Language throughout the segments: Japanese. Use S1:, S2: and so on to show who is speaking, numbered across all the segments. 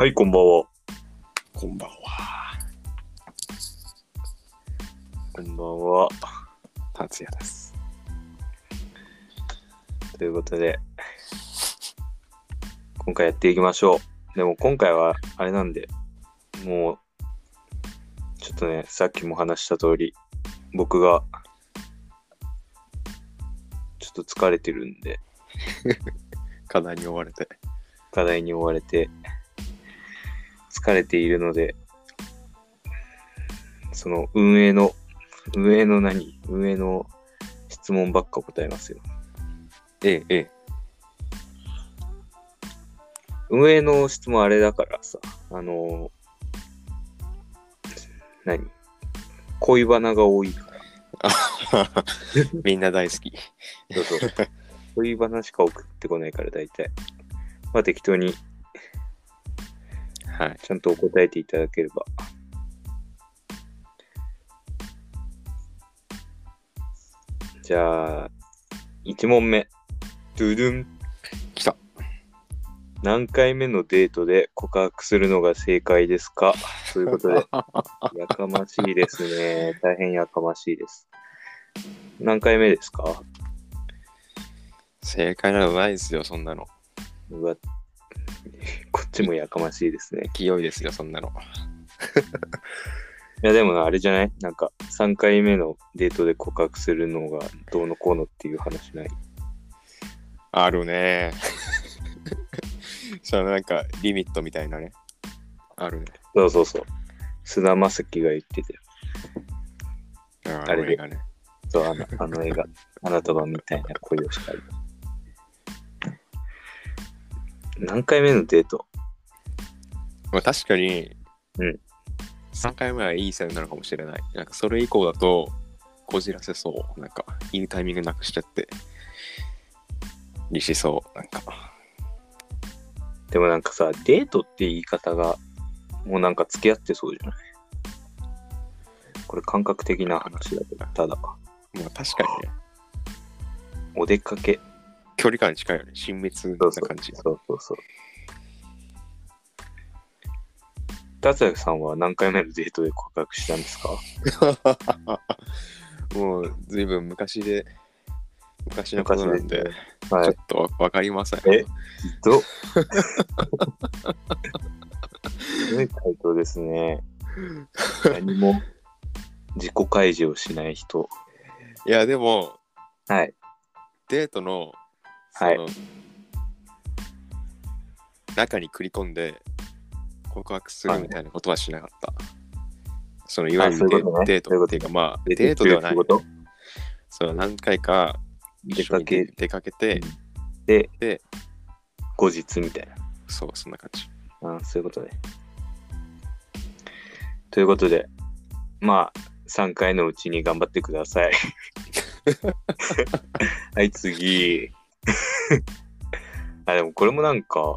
S1: はい、こんばんは。
S2: こんばんは。
S1: こんばんは。
S2: 達也です。
S1: ということで、今回やっていきましょう。でも今回はあれなんで、もう、ちょっとね、さっきも話した通り、僕が、ちょっと疲れてるんで、
S2: 課題に追われて。
S1: 課題に追われて、疲れているので、その運営の、運営の何？運営の質問ばっか答えますよ。
S2: ええ、ええ。
S1: 運営の質問あれだからさ、あの何？恋バナが多いから。
S2: みんな大好き。
S1: そうそう。恋バナしか送ってこないから大体。まあ適当に
S2: はい。
S1: ちゃんとお答えていただければ。じゃあ、1問目。ドゥドゥン。
S2: 来た。
S1: 何回目のデートで告白するのが正解ですか？ということで、やかましいですね。大変やかましいです。何回目ですか？
S2: 正解なのないですよ、そんなの。
S1: うわ こっちもやかましいですね。
S2: 勢いですよ、そんなの。
S1: いやでもなあれじゃない？なんか3回目のデートで告白するのがどうのこうのっていう話ない？
S2: あるね。そのなんか、リミットみたいなね。あるね。
S1: そうそうそう。菅田将暉が言ってたよ。
S2: あ
S1: あれ
S2: がね。
S1: そう、あのあの映画。あなたはみたいな恋をしたい。何回目のデート？
S2: まあ確かに、
S1: うん。
S2: 3回目はいい線なのかもしれない。なんかそれ以降だと、こじらせそう。なんか、いいタイミングなくしちゃって。にしそう。なんか。
S1: でもなんかさ、デートって言い方が、もうなんか付き合ってそうじゃない？これ感覚的な話だけど、ただ、
S2: まあ確かにね。
S1: お出かけ。
S2: 距離感近いよね。親密な
S1: そうそう
S2: 感じ。
S1: そうそうそう。達也さんは何回目のデートで告白したんですか？
S2: もう、ずいぶん昔で、昔のことなんで、
S1: はい
S2: ちょっ。とわわかりません。
S1: え？ど すごい回答ですね。何も自己開示をしない人。
S2: いや、でも、
S1: はい。
S2: デートの、そ
S1: はい
S2: の、中に繰り込んで告白するみたいなことはしなかった。そのいわゆるデ
S1: あそういうことね
S2: デートっていうか、まあ、
S1: 出
S2: デートではないその何回か一緒に出
S1: 出
S2: 出かけて、
S1: で、
S2: で
S1: 後日みたいな。
S2: そう、そんな感じ。
S1: あそういうことね。ということで、まあ、3回のうちに頑張ってください。はい、次。あ、でもこれもなんか、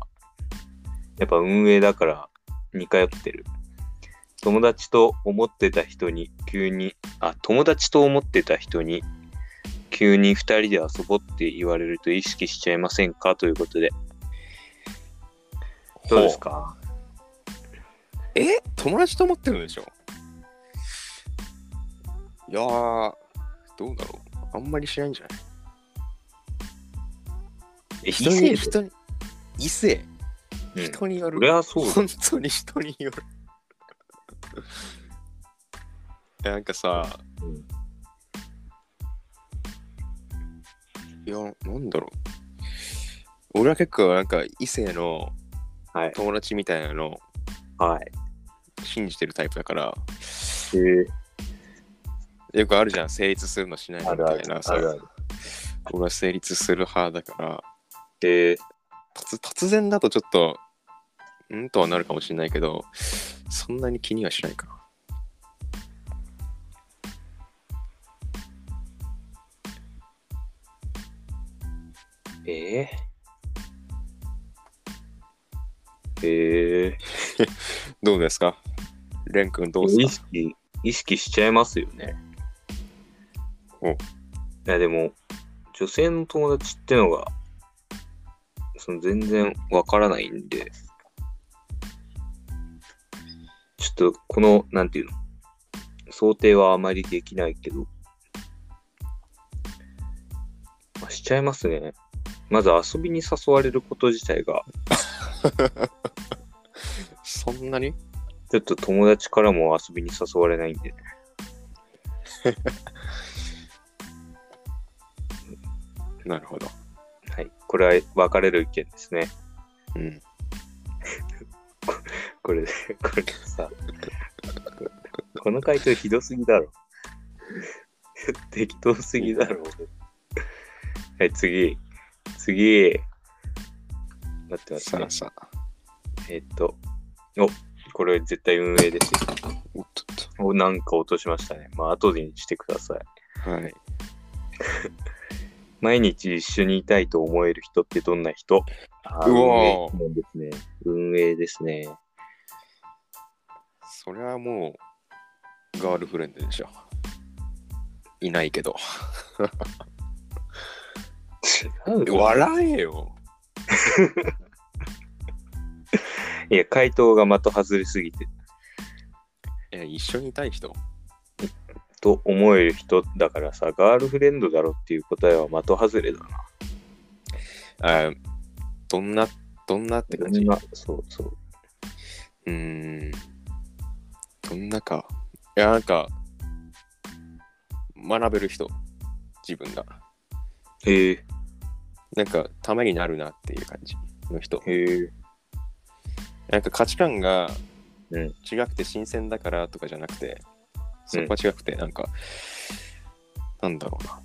S1: やっぱ運営だから似通ってる。友達と思ってた人に急に、あ、友達と思ってた人に急に2人で遊ぼって言われると意識しちゃいませんか？ということで。どうですか？
S2: え？友達と思ってるんでしょ？いやー、どうだろう。あんまりしないんじゃない
S1: え、
S2: 人に、
S1: 異性で？
S2: 人に、異性、
S1: うん
S2: 人による
S1: そ。れはそうだ。
S2: 本当に人による。なんかさ、
S1: うん
S2: いや、なんだろう。俺は結構なんか異性の
S1: はい。
S2: 友達みたいなの
S1: はい。
S2: 信じてるタイプだから、
S1: えー、
S2: よくあるじゃん、成立するのしないのみたいなさ
S1: あ。るある。
S2: 俺は成立する派だから、
S1: えー、
S2: 突突然だとちょっと、んとはなるかもしれないけど、そんなに気にはしないかな。
S1: えー、え
S2: どうですか？レン君どう
S1: ー、意
S2: ですか？
S1: 識、意識しちゃいますよね。
S2: お。
S1: いや、でも、女性の友達ってのが、その全然わからないんで、ちょっとこの、なんていうの、想定はあまりできないけど、まあ、しちゃいますね。まず遊びに誘われること自体が、
S2: そんなに？
S1: ちょっと友達からも遊びに誘われないんでね。
S2: なるほど。
S1: はい。これは分かれる意見ですね。
S2: うん。
S1: これ、これさ、この回答ひどすぎだろ。適当すぎだろ。はい、次。次。待って待って
S2: さあ。さあ。
S1: えっと、お、これ絶対運営ですよ。
S2: おっとっ
S1: お、なんか落としましたね。まあ、後でにしてください。
S2: と。はい。
S1: 毎日一緒にいたいと思える人ってどんな人？あー
S2: う
S1: 運営ですね。運営ですね。
S2: それはもう、ガールフレンドでしょ。いないけど。笑えよ。
S1: いや、回答が的外れすぎて、
S2: え、一緒にいたい人？
S1: と思える人だからさ、ガールフレンドだろっていう答えは的外れだな。
S2: あどんな、どんなって感じ？
S1: そうそう。
S2: うーん。どんなか。いや、なんか、学べる人。自分が。
S1: へえ、
S2: なんか、ためになるなっていう感じの人。
S1: へえ。
S2: なんか価値観が
S1: うん
S2: 違くて新鮮だからとかじゃなくて、そこは違くて、なんか、なんだろうな。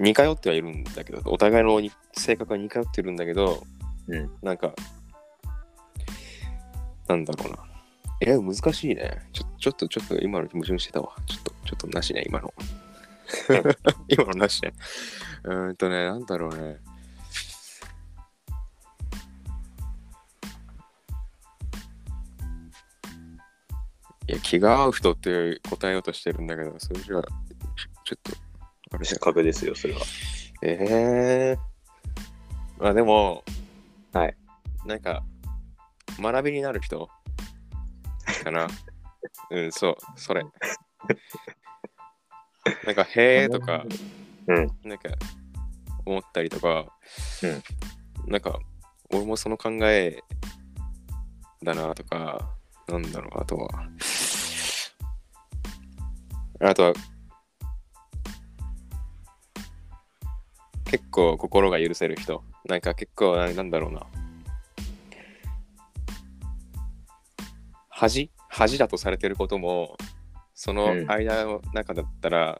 S2: 似通ってはいるんだけど、お互いのに性格が似通ってるんだけど、
S1: うん。
S2: なんか、なんだろうな。え、難しいね。ちょちょっと、ちょっと今の矛盾してたわ。ちょっと、ちょっとなしね、今の。今のなしね。うーんとね、なんだろうね。いや、気が合う人って答えようとしてるんだけど、それじゃあ、ちょっと、あれ
S1: ですよ、それは。
S2: ええまあでも、
S1: はい。
S2: なんか、学びになる人？かな。うん、そう、それ。なんか、へえとか、
S1: うん。
S2: なんか、思ったりとか、なんか、俺もその考えだなとか、なんだろう、あとは、あとは、結構心が許せる人。なんか結構、ななんだろうな。恥？恥だとされてることも、その
S1: うん
S2: 間の中だったら、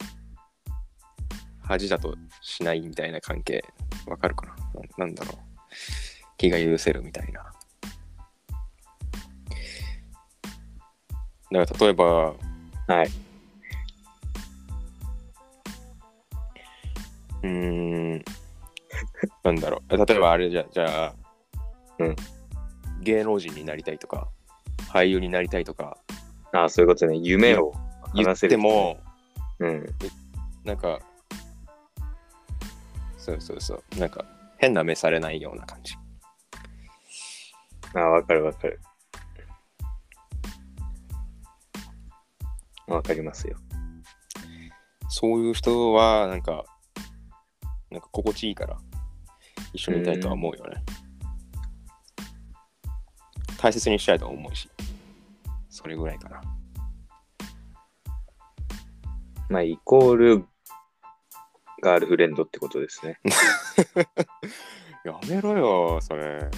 S2: 恥だとしないみたいな関係、わかるかなな？なんだろう。気が許せるみたいな。だから例えば、
S1: はい。
S2: うーん、なんだろう。例えばあれじゃ、じゃあ、
S1: うん
S2: 芸能人になりたいとか、俳優になりたいとか
S1: ああ、そういうことね。夢を
S2: 言っ
S1: 話せる。
S2: ても、
S1: うん。
S2: なんか、そうそうそう、なんか変な目されないような感じ。
S1: ああ、わかるわかる。わかりますよ。
S2: そういう人は、なんか、なんか心地いいから、一緒にいたいとは思うよね。大切にしたいとは思うし、それぐらいかな。
S1: まあ、イコール、ガールフレンドってことですね。
S2: やめろよ、それ。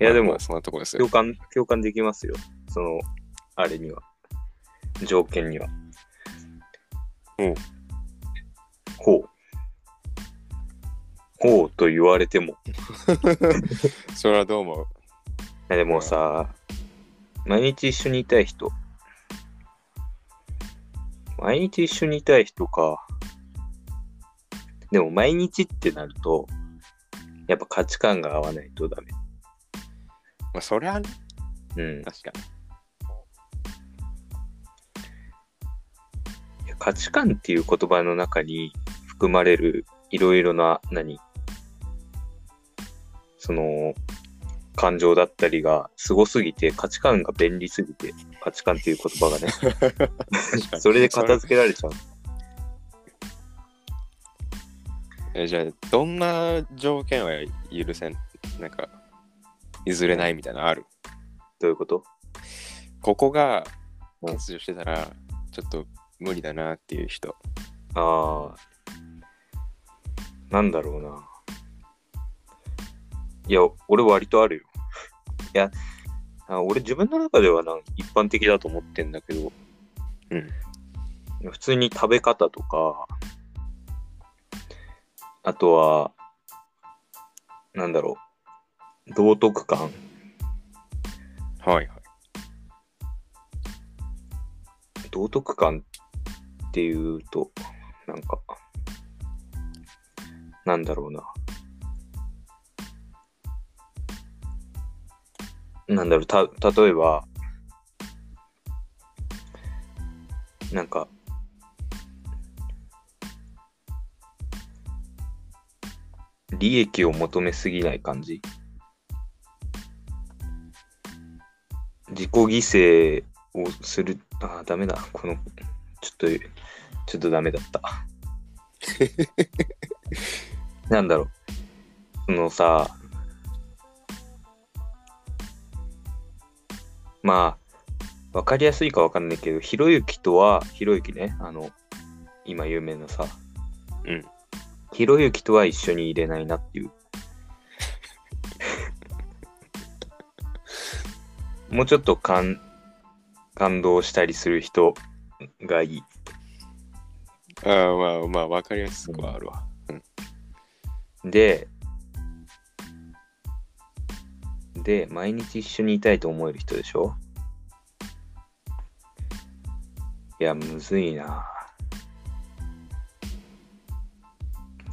S1: いや、でも
S2: まあまあ、そんなとこですよ
S1: 共。感、共感できますよ。その、あれには。条件には。
S2: うん。
S1: ほう。ほうと言われても。
S2: それはどう思う？
S1: でもさ、毎日一緒にいたい人。毎日一緒にいたい人か。でも毎日ってなると、やっぱ価値観が合わないとダメ。
S2: まあ、そりゃね、
S1: うん。
S2: 確かに。
S1: 価値観っていう言葉の中に含まれるいろいろな何？その感情だったりがすごすぎて、価値観が便利すぎて、価値観っていう言葉がね、それで片付けられちゃう。
S2: えじゃあ、どんな条件は許せん？なんか、譲れないみたいなのある？
S1: どういうこと？
S2: ここが
S1: うん。
S2: 欠如してたら、ちょっと無理だなっていう人。
S1: ああ、なんだろうな。いや、俺割とあるよ。いや、あ俺自分の中ではなん一般的だと思ってんだけど、
S2: うん。
S1: 普通に食べ方とか、あとは、なんだろう、道徳感。
S2: はいはい。
S1: 道徳感っていうと、なんか、なんだろうな。なんだろう、た、例えば、なんか、利益を求めすぎない感じ？自己犠牲をする、あ、ダメだ。この、ちょっと、ちょっとダメだった。なんだろう。そのさ、まあ、わかりやすいかわかんないけど、ひろゆきとは、ひろゆきね、あの、今有名なさ、
S2: うん。
S1: ひろゆきとは一緒に入れないなっていう。もうちょっと感感動したりする人がいい。
S2: ああ、まあまあ、わかりやすくはあるわ。
S1: で、で、毎日一緒にいたいと思える人でしょ？いや、むずいな。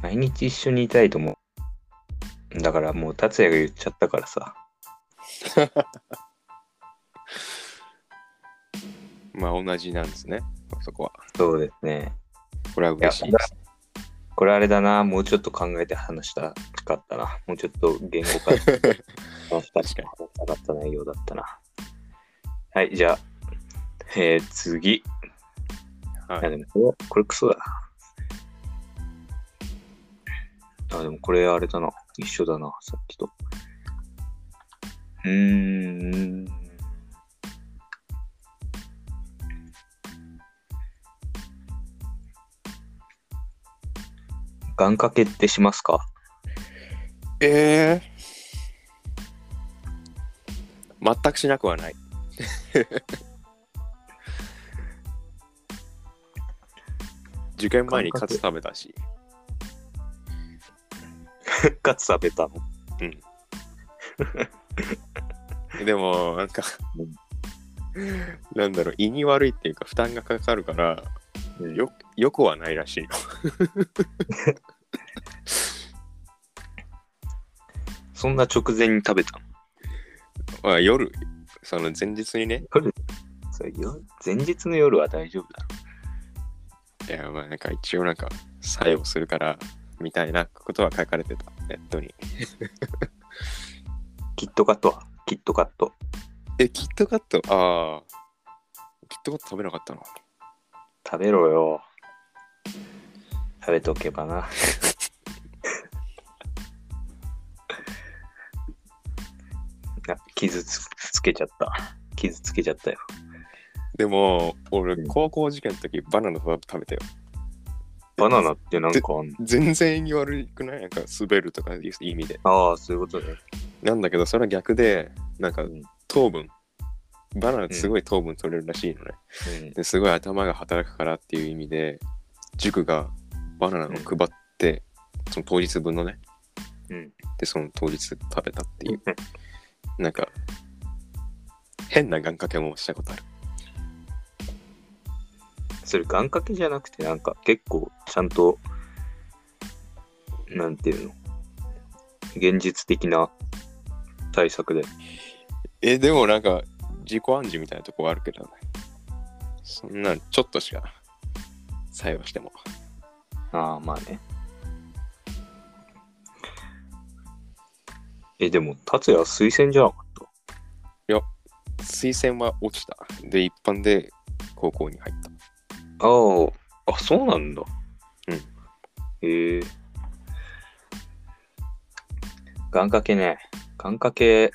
S1: 毎日一緒にいたいと思う。だからもう達也が言っちゃったからさ。
S2: まあ、同じなんですね。そこは。
S1: そうですね。
S2: これは嬉しいです。
S1: これあれだな。もうちょっと考えて話したかったな。もうちょっと言語化して話した
S2: 確か
S1: った内容だったな。はい、じゃあ、えー、次。
S2: はい
S1: や、でもこれ、これクソだな。あ、でもこれあれだな。一緒だな、さっきと。うーん。願掛けってしますか？
S2: ええ全くしなくはない。受験前にカツ食べたし。
S1: カツ食べたの？
S2: でも、なんか、なんだろう、胃に悪いっていうか、負担がかかるから、よよくはないらしい。よ。
S1: そんな直前に食べたの？
S2: まあ、夜、その前日にね、
S1: それよ前日の夜は大丈夫だろ。
S2: いや、まあ、なんか一応なんか、作用するから、みたいなことは書かれてた、ネットに。
S1: キットカットは？キットカット？
S2: え、キットカット？ああ、キットカット食べなかったの？
S1: 食べろよ。食べとけばな。あ傷つつけちゃった。傷つけちゃったよ。
S2: でも、俺
S1: う、ん
S2: 高校受験の時、バナナ食べたよ。
S1: バナナってなんか
S2: 全然意味悪くない？なんか滑るとかいう意味で。
S1: ああ、そういうことね。
S2: なんだけど、それは逆で、なんか
S1: うん
S2: 糖分、バナナってすごい糖分取れるらしいのね。
S1: うん。
S2: ですごい頭が働くからっていう意味で、塾がバナナを配って、その当日分のね、
S1: うん。
S2: で、その当日食べたっていう、なんか、変な願掛けもしたことある。
S1: それ願掛けじゃなくて、なんか結構ちゃんと、なんていうの？現実的な対策で。
S2: え、でもなんか、自己暗示みたいなとこはあるけどね。そんなんちょっとしか作用しても。
S1: ああ、まあね。え、でも、達也は推薦じゃなかった？
S2: 推薦は落ちた。で、一般で高校に入った。
S1: ああ、あ、そうなんだ。
S2: うん。
S1: へえ。願掛けね。願掛け。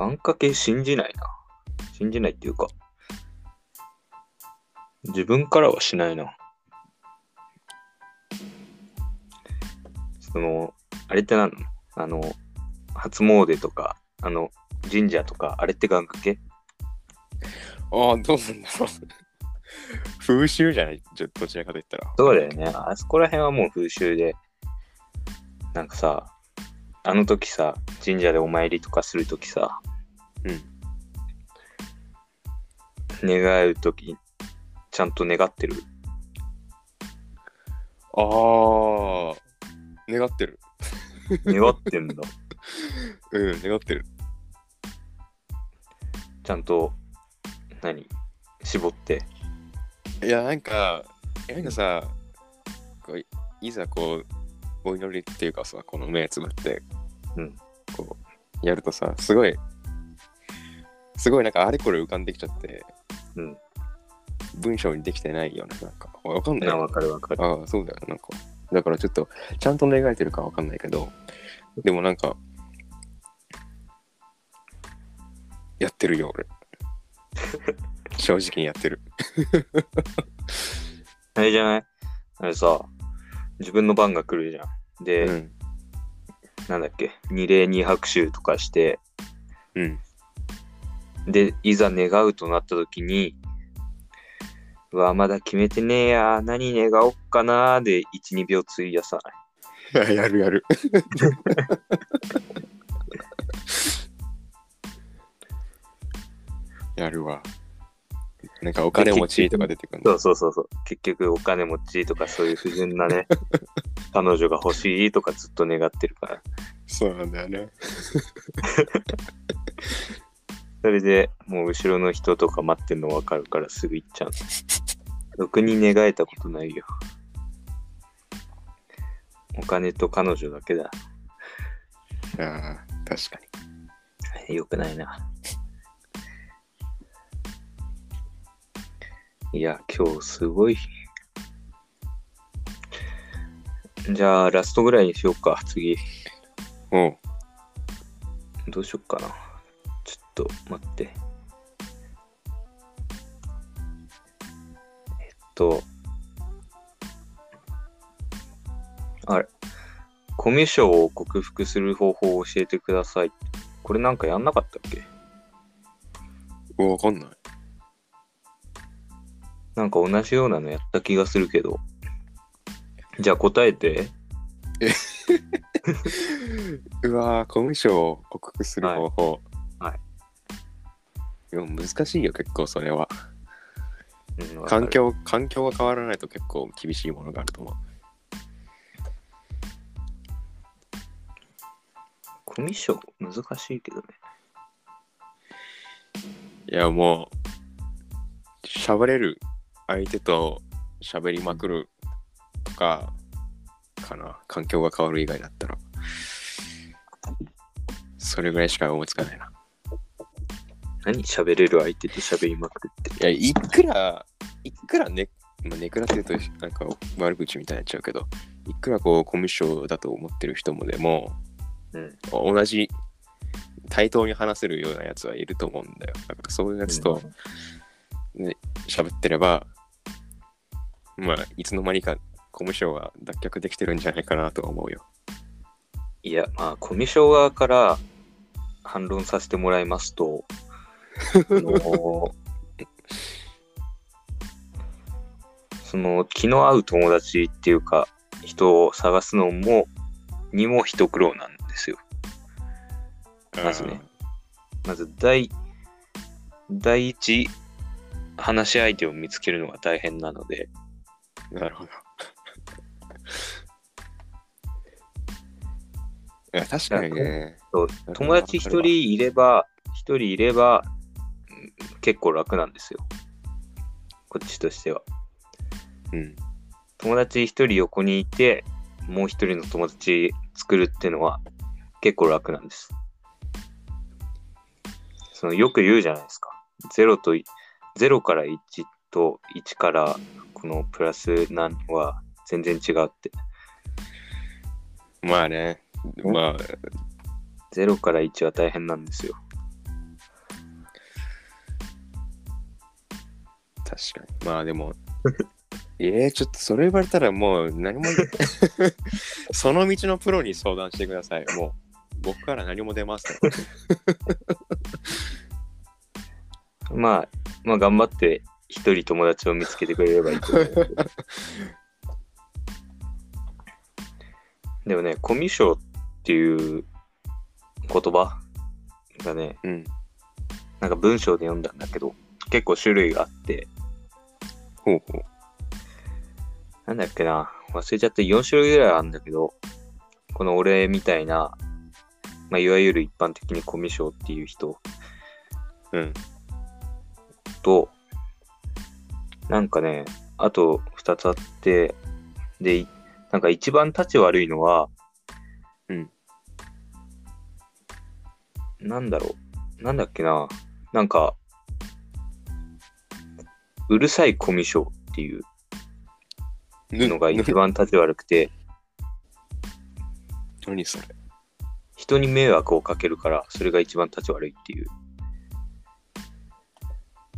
S1: 願掛け信じないな。信じないっていうか。自分からはしないな。その、あれって何なの？あの、初詣とか、あの、神社とか、あれって願掛け？
S2: ああ、どうなんだろう。風習じゃない？じゃどちらかと言ったら。
S1: そうだよね。あそこら辺はもう風習で、なんかさ、あの時さ、神社でお参りとかする時さ、
S2: うん。
S1: 願う時、ちゃんと願ってる？
S2: ああ、願ってる。
S1: 願ってんだ。
S2: うん、願ってる。
S1: ちゃんと、何？絞って。
S2: いや、なんか、なんかさ、こういいざこう、お祈りっていうかさ、この目つぶって、
S1: うん
S2: こう、やるとさ、すごい、すごいなんかあれこれ浮かんできちゃって、
S1: うん。
S2: 文章にできてないよね。なんか、わかんない。
S1: な、わかるわかる。
S2: ああ、そうだよ。なんか、だからちょっと、ちゃんと願えてるかわかんないけど、でもなんか、やってるよ、俺。正直にやってる。
S1: あれじゃない？あれさ、自分の番が来るじゃん。で、
S2: うん。
S1: なんだっけ、二礼二拍手とかして、
S2: うん。
S1: で、いざ願うとなった時に、うわ、まだ決めてねえや、何願おっかなーで、1、2秒費やさない。
S2: やるやる。やるわ。なんかお金持ちとか出てくる
S1: そうそうそうそう。結局、お金持ちとかそういう不純なね、彼女が欲しいとかずっと願ってるから。
S2: そうなんだよね。
S1: それでもう後ろの人とか待ってんの分かるからすぐ行っちゃう。ろくに願えたことないよ。お金と彼女だけだ。
S2: ああ、確かに。
S1: よくないな。いや、今日すごい。じゃあ、ラストぐらいにしようか、次。
S2: おう。
S1: どうしよっかな。と待って。えっと。あれ。コミュ障を克服する方法を教えてください。これなんかやんなかったっけ？
S2: わかんない。
S1: なんか同じようなのやった気がするけど。じゃあ答えて。
S2: うわー、コミュ障を克服する方法。
S1: はいはい
S2: でも難しいよ、結構それは。
S1: うん
S2: 環。境、環境が変わらないと結構厳しいものがあると思う。
S1: コミュ障難しいけどね。
S2: いや、もう、喋れる相手と喋りまくるとか、かな。環境が変わる以外だったら。それぐらいしか思いつかないな。
S1: 何喋れる相手と喋りまくって。
S2: いや、いくら、いくらね、まあ、ネクラって言うとなんか悪口みたいになっちゃうけど、いくらこうコミュ障だと思ってる人もでも、
S1: うん。
S2: 同じ対等に話せるようなやつはいると思うんだよ。だからそういうやつと喋ってれば、まあ、いつの間にかコミュ障は脱却できてるんじゃないかなとは思うよ。
S1: いや、まあ、コミュ障側から反論させてもらいますと、その気の合う友達っていうか、人を探すのも、にも一苦労なんですよ。まずねまず、第、第一、話し相手を見つけるのが大変なので。
S2: なるほど。いや、確かにね。
S1: そう友達一人いれば、一人いれば、うん結構楽なんですよ。こっちとしては。
S2: うん。
S1: 友達一人横にいて、もう一人の友達作るっていうのは結構楽なんです。そのよく言うじゃないですか。0とい、0から1と1からこのプラスなんは全然違うって。
S2: まあね。まあ、
S1: 0から1は大変なんですよ。
S2: 確かに。まあでも、えー、ちょっとそれ言われたらもう何も、その道のプロに相談してください。もう、僕から何も出ません。
S1: まあ、まあ頑張って一人友達を見つけてくれればいいと思うけど。でもね、コミュ障っていう言葉がね、
S2: うん。
S1: なんか文章で読んだんだけど、結構種類があって、
S2: ほうほう。
S1: なんだっけな、忘れちゃって4種類ぐらいあるんだけど、この俺みたいな、まあ、いわゆる一般的にコミュ障っていう人
S2: うん。
S1: と、なんかね、あと2つあって、で、いなんか一番立ち悪いのは、
S2: うん。
S1: なんだろう、なんだっけな、なんか、うるさいコミュ障っていうのが一番立ち悪くて、
S2: 何それ
S1: 人に迷惑をかけるから、それが一番立ち悪いっていう。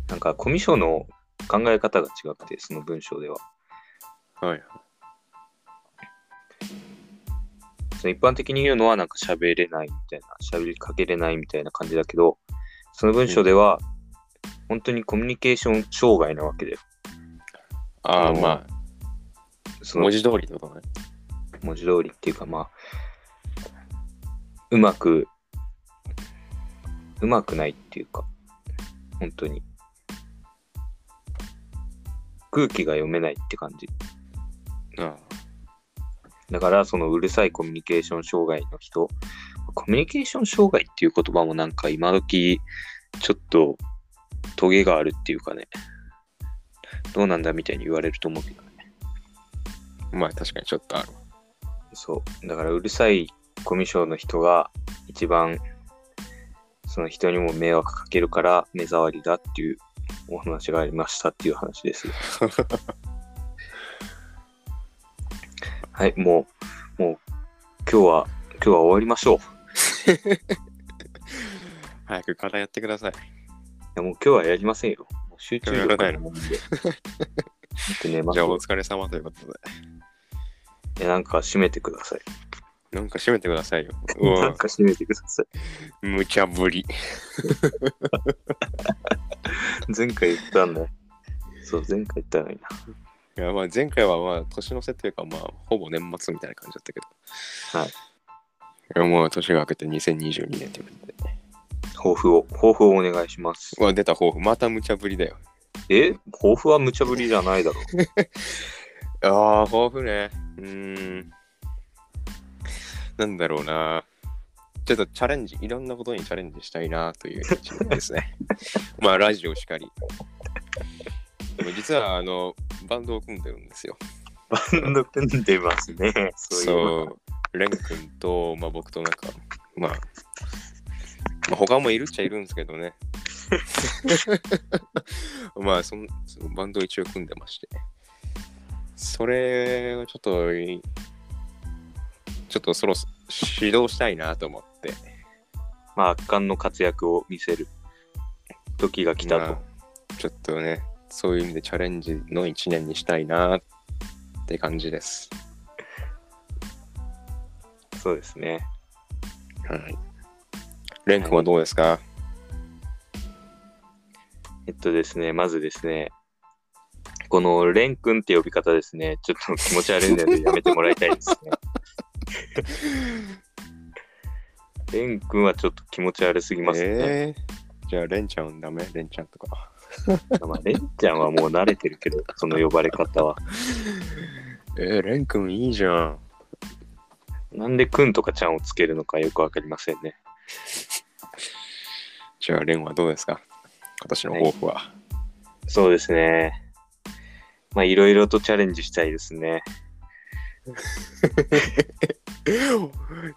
S1: なんか、コミュ障の考え方が違くて、その文章では。
S2: はい。
S1: その一般的に言うのは、なんか喋れないみたいな、喋りかけれないみたいな感じだけど、その文章では、本当にコミュニケーション障害なわけだよ。
S2: ああ、
S1: うん
S2: まあ、
S1: その
S2: 文字通りってことね。
S1: 文字通りっていうか、まあ、うまく、うまくないっていうか、本当に。空気が読めないって感じ。
S2: あ
S1: だから、そのうるさいコミュニケーション障害の人、コミュニケーション障害っていう言葉もなんか今時、ちょっと、トゲがあるっていうかね、どうなんだみたいに言われると思うけどね。
S2: あまあ確かにちょっとある。
S1: そう。だから、うるさいコミュ障の人が一番、その人にも迷惑かけるから目障りだっていうお話がありましたっていう話です。はい、もう、もう、今日は、今日は終わりましょう。い
S2: 早く課題やってください。
S1: や、もう今日はやりませんよ。集中力
S2: やらないの じゃあお。疲れ様ということで。
S1: いや、なんか閉めてください。
S2: なんか閉めてくださいよ。う
S1: なん
S2: わ
S1: か閉めてください。
S2: 無茶ぶり。
S1: 前回言ったんだよ。そう、前回言ったのにな。
S2: いやまあ前回はまあ年の瀬というかまあほぼ年末みたいな感じだったけど。
S1: はい。
S2: いやもう年が明けて2022年ということで。
S1: 抱負を、抱負をお願いします。
S2: うわ、出た抱負。また無茶ぶりだよ。
S1: え？抱負は無茶ぶりじゃないだろ。
S2: ああ、抱負ね。うーん。なんだろうな。ちょっとチャレンジ、いろんなことにチャレンジしたいなという一年ですね。まあ、ラジオしかり。でも実は、あの、バンドを組んでるんですよ。
S1: バンド組んでますね。そういう
S2: そう、レン君と、まあ、僕となんか、まあ、まあ、他もいるっちゃいるんですけどね。まあそん、そのバンドを一応組んでまして。それをちょっとい、ちょっとそろそろ指導したいなと思って。
S1: まあ、圧巻の活躍を見せる時が来たと。
S2: まあちょっとね、そういう意味でチャレンジの一年にしたいなって感じです。
S1: そうですね。
S2: はい。レン君はどうですか、
S1: えっとですね、まずですね、このレン君って呼び方ですね、ちょっと気持ち悪いので やめてもらいたいですね。レン君はちょっと気持ち悪すぎますね。
S2: えー、じゃあ、レンちゃんダメ？レンちゃんとか。
S1: まあ、レンちゃんはもう慣れてるけど、その呼ばれ方は。
S2: えー、レン君いいじゃん。
S1: なんで君とかちゃんをつけるのかよくわかりませんね。
S2: じゃあ、レンはどうですか？今年の抱負は。
S1: そうですね。まあ、いろいろとチャレンジしたいですね。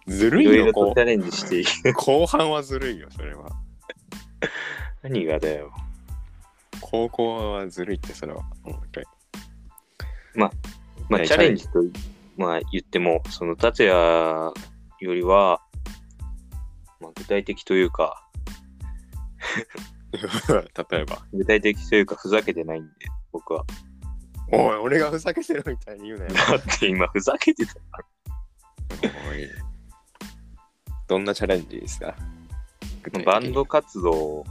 S2: ずる
S1: いろい
S2: いよこと
S1: ろチャレンジしてい
S2: 後半はずるいよそれは
S1: 何がだよ。
S2: 高校はずるいってそれは本当に
S1: まあ、
S2: ね
S1: チャレンジと、まあ、言っても、その、達也よりは、まあ、具体的というか、
S2: 例えば。
S1: 具体的というか、ふざけてないんで、僕は。
S2: おい俺がふざけてるみたいに言うなよ。
S1: だって今、ふざけてた。
S2: おい。どんなチャレンジですか？
S1: バンド活動、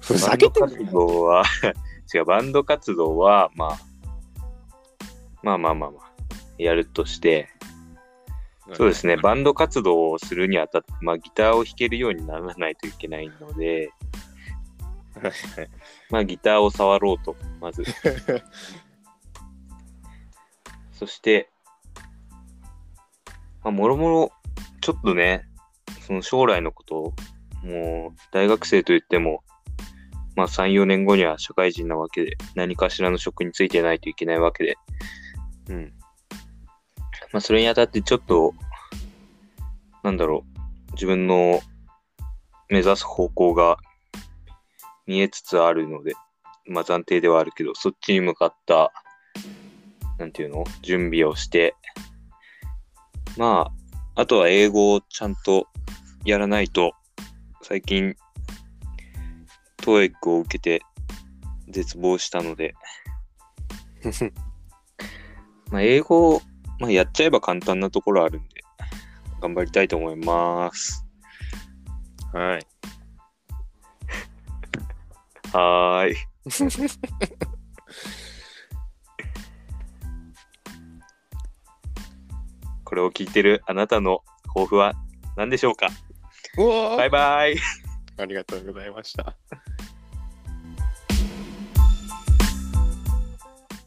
S2: ふざけて
S1: バンド
S2: る
S1: 活動は、違う、バンド活動は、まあ、まあまあまあまあ、やるとして、そうですね、バンド活動をするにあたって、まあ、ギターを弾けるようにならないといけないので、まあ、ギターを触ろうと、まず。そして、まあ、もろもろ、ちょっとね、その将来のこと、もう、大学生といっても、まあ、3、4年後には社会人なわけで、何かしらの職についてないといけないわけで、
S2: うん
S1: まあ、それにあたってちょっと、なんだろう、自分の目指す方向が見えつつあるので、まあ暫定ではあるけど、そっちに向かった、なんていうの準備をして、まあ、あとは英語をちゃんとやらないと、最近、トーエックを受けて絶望したので、まあ、英語、まあ、やっちゃえば簡単なところあるんで、頑張りたいと思います。
S2: はい
S1: はーい。これを聞いてるあなたの抱負は何でしょうか？バイバイ。
S2: ありがとうございました